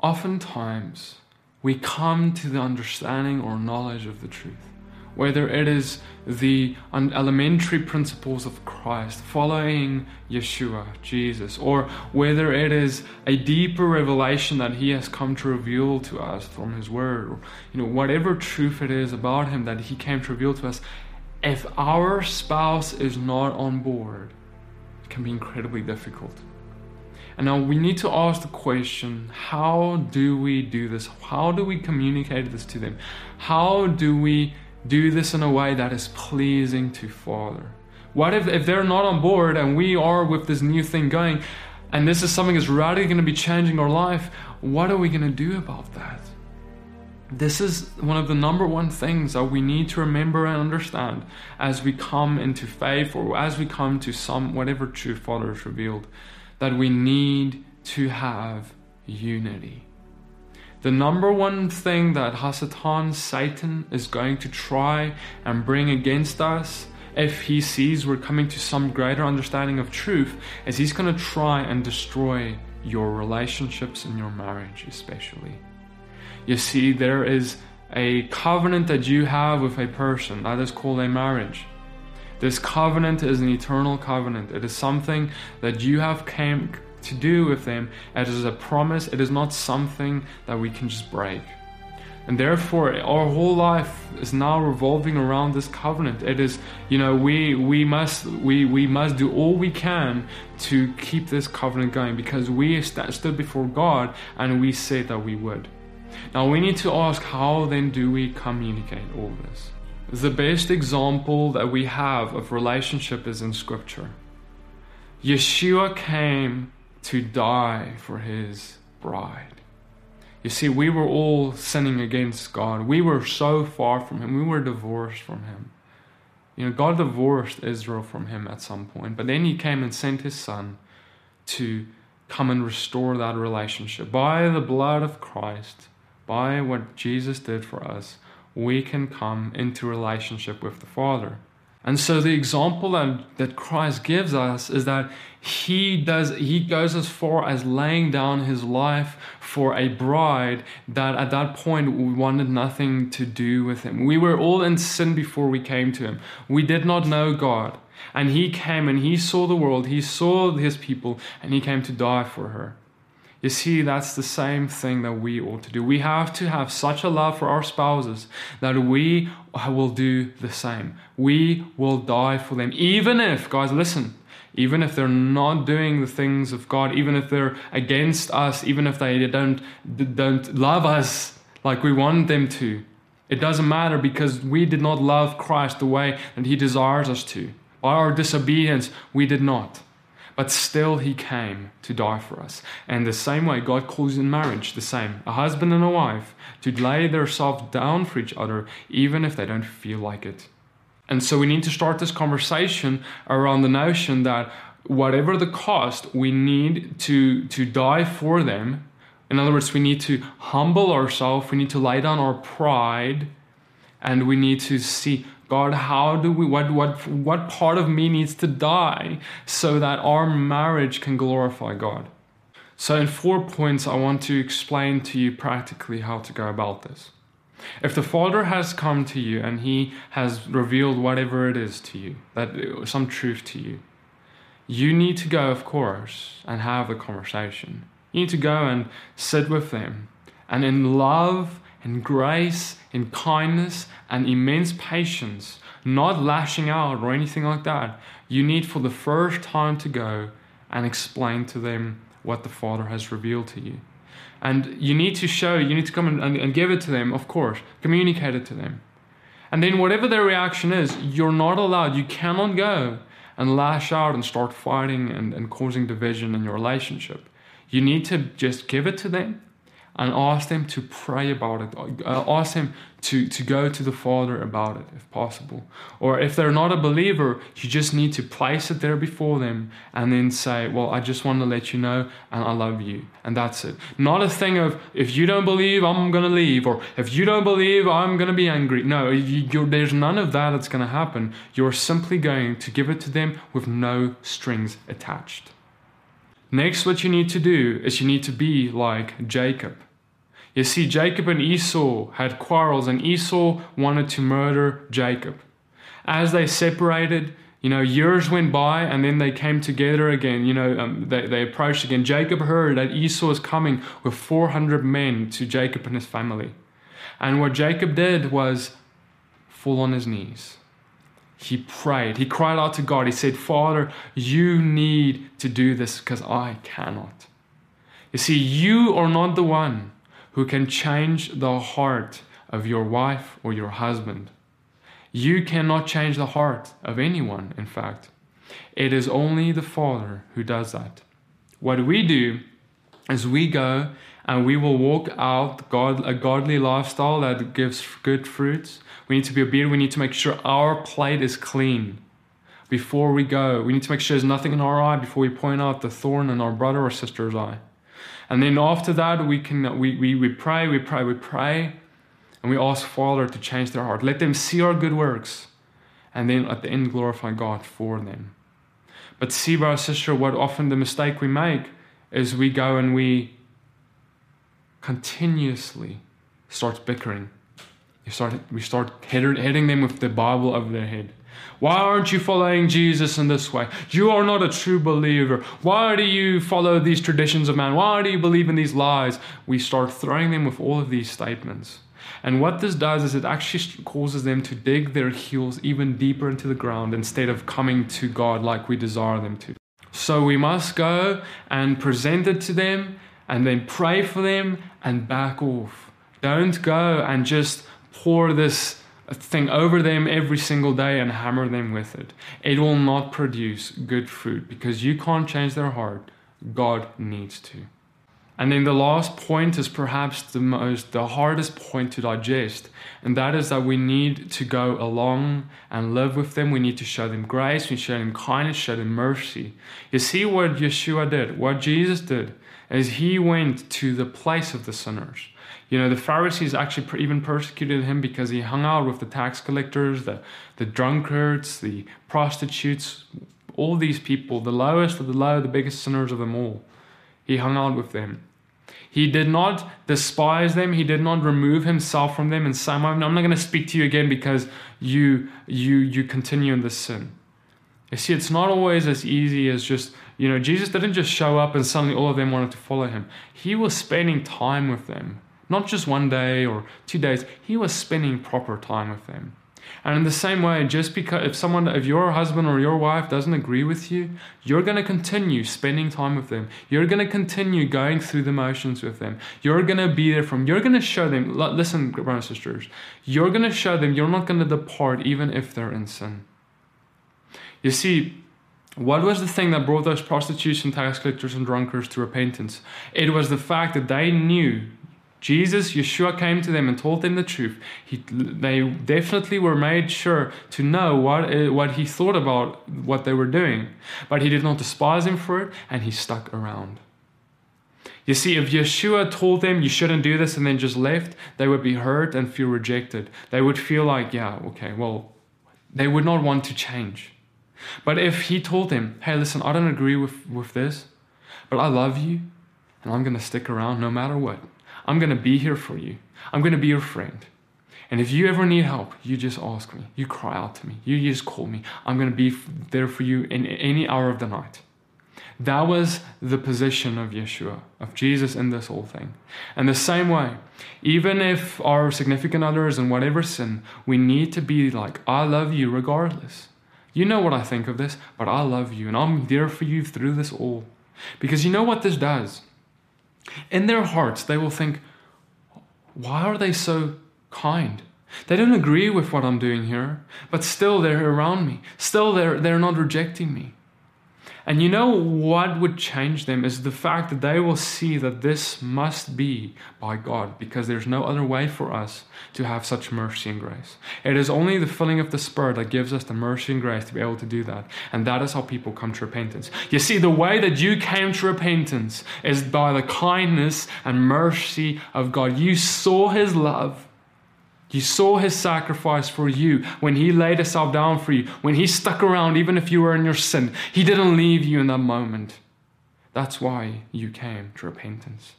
Oftentimes, we come to the understanding or knowledge of the truth whether it is the elementary principles of Christ, following Yeshua, Jesus, or whether it is a deeper revelation that He has come to reveal to us from His Word, or you know, whatever truth it is about Him that He came to reveal to us, if our spouse is not on board, it can be incredibly difficult. And now we need to ask the question how do we do this? How do we communicate this to them? How do we do this in a way that is pleasing to Father? What if, if they're not on board and we are with this new thing going, and this is something that's radically going to be changing our life? What are we going to do about that? This is one of the number one things that we need to remember and understand as we come into faith or as we come to some whatever true Father has revealed, that we need to have unity. The number one thing that Hasatan, Satan, is going to try and bring against us if he sees we're coming to some greater understanding of truth is he's going to try and destroy your relationships and your marriage, especially. You see, there is a covenant that you have with a person that is called a marriage. This covenant is an eternal covenant. It is something that you have came to do with them. It is a promise, it is not something that we can just break. And therefore, our whole life is now revolving around this covenant. It is, you know, we we must we we must do all we can to keep this covenant going because we st- stood before God and we said that we would. Now we need to ask, how then do we communicate all this? The best example that we have of relationship is in Scripture. Yeshua came to die for his bride. You see, we were all sinning against God. We were so far from him. We were divorced from him. You know, God divorced Israel from him at some point, but then he came and sent his son to come and restore that relationship. By the blood of Christ, by what Jesus did for us, we can come into relationship with the Father. And so the example that, that Christ gives us is that he does he goes as far as laying down his life for a bride that at that point we wanted nothing to do with him. We were all in sin before we came to him. We did not know God. And he came and he saw the world, he saw his people, and he came to die for her. You see, that's the same thing that we ought to do. We have to have such a love for our spouses that we will do the same. We will die for them. Even if, guys, listen, even if they're not doing the things of God, even if they're against us, even if they don't, don't love us like we want them to, it doesn't matter because we did not love Christ the way that He desires us to. By our disobedience, we did not. But still, he came to die for us. And the same way, God calls in marriage the same a husband and a wife to lay themselves down for each other, even if they don't feel like it. And so we need to start this conversation around the notion that whatever the cost, we need to, to die for them. In other words, we need to humble ourselves, we need to lay down our pride, and we need to see God, how do we, what, what, what part of me needs to die so that our marriage can glorify God? So, in four points, I want to explain to you practically how to go about this. If the Father has come to you and He has revealed whatever it is to you, that some truth to you, you need to go, of course, and have the conversation. You need to go and sit with them and in love and grace, and kindness and immense patience, not lashing out or anything like that. You need for the first time to go and explain to them what the Father has revealed to you. And you need to show, you need to come and, and, and give it to them, of course, communicate it to them. And then, whatever their reaction is, you're not allowed, you cannot go and lash out and start fighting and, and causing division in your relationship. You need to just give it to them and ask them to pray about it. Uh, ask them to, to go to the Father about it if possible. Or if they're not a believer, you just need to place it there before them and then say, Well, I just want to let you know and I love you. And that's it. Not a thing of, if you don't believe, I'm going to leave. Or if you don't believe, I'm going to be angry. No, you, there's none of that that's going to happen. You're simply going to give it to them with no strings attached. Next, what you need to do is you need to be like Jacob. You see, Jacob and Esau had quarrels, and Esau wanted to murder Jacob. As they separated, you know, years went by and then they came together again. You know, um, they, they approached again. Jacob heard that Esau was coming with 400 men to Jacob and his family. And what Jacob did was fall on his knees. He prayed. He cried out to God. He said, Father, you need to do this because I cannot. You see, you are not the one who can change the heart of your wife or your husband. You cannot change the heart of anyone, in fact. It is only the Father who does that. What we do is we go and we will walk out God, a godly lifestyle that gives good fruits. We need to be obedient. We need to make sure our plate is clean before we go. We need to make sure there's nothing in our eye before we point out the thorn in our brother or sister's eye. And then after that, we can we, we, we pray, we pray, we pray, and we ask Father to change their heart. Let them see our good works, and then at the end glorify God for them. But see, brother, sister, what often the mistake we make is we go and we continuously start bickering. You start, we start hitting them with the Bible over their head. Why aren't you following Jesus in this way? You are not a true believer. Why do you follow these traditions of man? Why do you believe in these lies? We start throwing them with all of these statements. And what this does is it actually causes them to dig their heels even deeper into the ground instead of coming to God like we desire them to. So we must go and present it to them and then pray for them and back off. Don't go and just pour this thing over them every single day and hammer them with it. It will not produce good fruit because you can't change their heart. God needs to. And then the last point is perhaps the most the hardest point to digest, and that is that we need to go along and live with them. We need to show them grace, we show them kindness, show them mercy. You see what Yeshua did, what Jesus did, is he went to the place of the sinners. You know, the Pharisees actually even persecuted him because he hung out with the tax collectors, the, the drunkards, the prostitutes, all these people, the lowest of the low, the biggest sinners of them all. He hung out with them. He did not despise them. He did not remove himself from them and say, I'm not going to speak to you again because you, you, you continue in this sin. You see, it's not always as easy as just, you know, Jesus didn't just show up and suddenly all of them wanted to follow him. He was spending time with them. Not just one day or two days, he was spending proper time with them. And in the same way, just because if someone, if your husband or your wife doesn't agree with you, you're going to continue spending time with them. You're going to continue going through the motions with them. You're going to be there from, you're going to show them, listen, brothers and sisters, you're going to show them you're not going to depart even if they're in sin. You see, what was the thing that brought those prostitutes and tax collectors and drunkards to repentance? It was the fact that they knew Jesus, Yeshua came to them and told them the truth. He, they definitely were made sure to know what, uh, what he thought about what they were doing. But he did not despise them for it, and he stuck around. You see, if Yeshua told them you shouldn't do this and then just left, they would be hurt and feel rejected. They would feel like, yeah, okay, well, they would not want to change. But if he told them, hey, listen, I don't agree with, with this, but I love you, and I'm going to stick around no matter what I'm going to be here for you. I'm going to be your friend. And if you ever need help, you just ask me. You cry out to me. You just call me. I'm going to be there for you in any hour of the night. That was the position of Yeshua, of Jesus in this whole thing. And the same way, even if our significant other is in whatever sin, we need to be like, I love you regardless. You know what I think of this, but I love you and I'm there for you through this all. Because you know what this does? In their hearts, they will think, why are they so kind? They don't agree with what I'm doing here, but still they're around me. Still they're, they're not rejecting me. And you know what would change them is the fact that they will see that this must be by God because there's no other way for us to have such mercy and grace. It is only the filling of the Spirit that gives us the mercy and grace to be able to do that. And that is how people come to repentance. You see, the way that you came to repentance is by the kindness and mercy of God. You saw His love you saw his sacrifice for you when he laid himself down for you, when he stuck around, even if you were in your sin. He didn't leave you in that moment. That's why you came to repentance.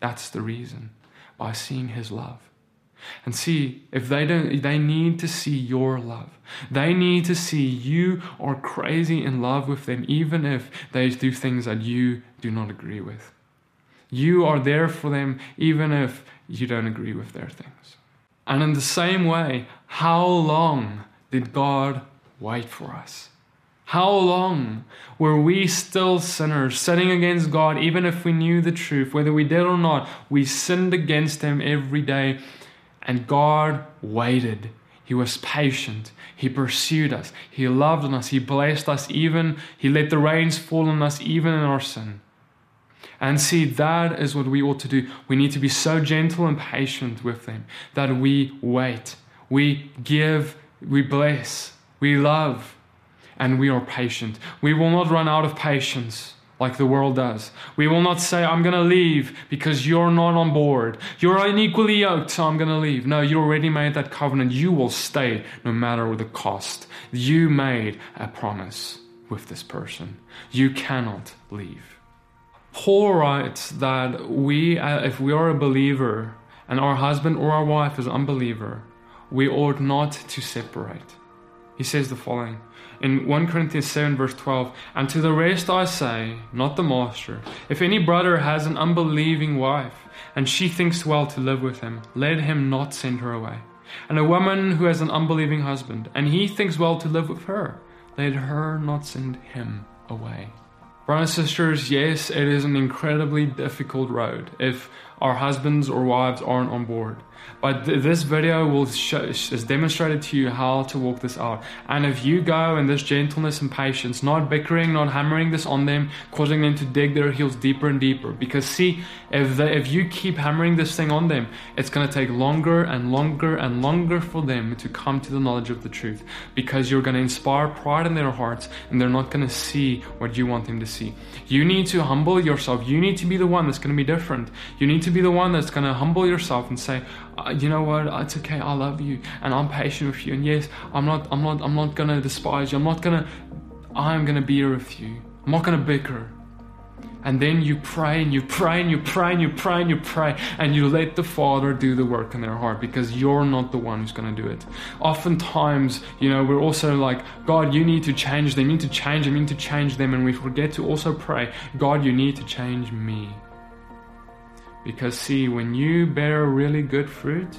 That's the reason. by seeing his love. And see, if they don't, they need to see your love. They need to see you are crazy in love with them, even if they do things that you do not agree with. You are there for them, even if you don't agree with their things. And in the same way, how long did God wait for us? How long were we still sinners, sinning against God, even if we knew the truth, whether we did or not? We sinned against Him every day, and God waited. He was patient. He pursued us. He loved on us. He blessed us, even He let the rains fall on us, even in our sin. And see, that is what we ought to do. We need to be so gentle and patient with them that we wait, we give, we bless, we love, and we are patient. We will not run out of patience like the world does. We will not say, I'm going to leave because you're not on board. You're unequally yoked, so I'm going to leave. No, you already made that covenant. You will stay no matter the cost. You made a promise with this person. You cannot leave. Paul writes that we, uh, if we are a believer and our husband or our wife is unbeliever, we ought not to separate. He says the following in 1 Corinthians 7, verse 12 And to the rest I say, not the master, if any brother has an unbelieving wife, and she thinks well to live with him, let him not send her away. And a woman who has an unbelieving husband, and he thinks well to live with her, let her not send him away. Brothers and sisters, yes, it is an incredibly difficult road if our husbands or wives aren't on board. But th- this video will show, is demonstrated to you how to walk this out. And if you go in this gentleness and patience, not bickering, not hammering this on them, causing them to dig their heels deeper and deeper. Because see, if if you keep hammering this thing on them, it's going to take longer and longer and longer for them to come to the knowledge of the truth. Because you're going to inspire pride in their hearts, and they're not going to see what you want them to see. You need to humble yourself. You need to be the one that's going to be different. You need to be the one that's going to humble yourself and say, uh, you know what? It's okay. I love you and i'm patient with you. And yes i'm not i'm not i'm not gonna despise you. I'm not gonna i'm gonna be here with you. I'm not gonna bicker. And then you pray and you pray and you pray and you pray and you pray and you let the father do the work in their heart because you're not the one who's going to do it. Oftentimes you know we're also like god you need to change them. You need to change them. You need to change them. And we forget to also pray god you need to change me because, see, when you bear really good fruit,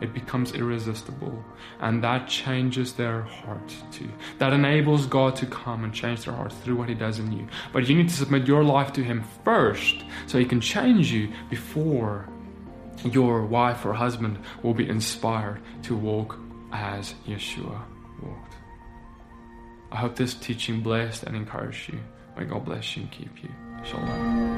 it becomes irresistible. And that changes their heart too. That enables God to come and change their hearts through what He does in you. But you need to submit your life to Him first so He can change you before your wife or husband will be inspired to walk as Yeshua walked. I hope this teaching blessed and encouraged you. May God bless you and keep you. Shalom.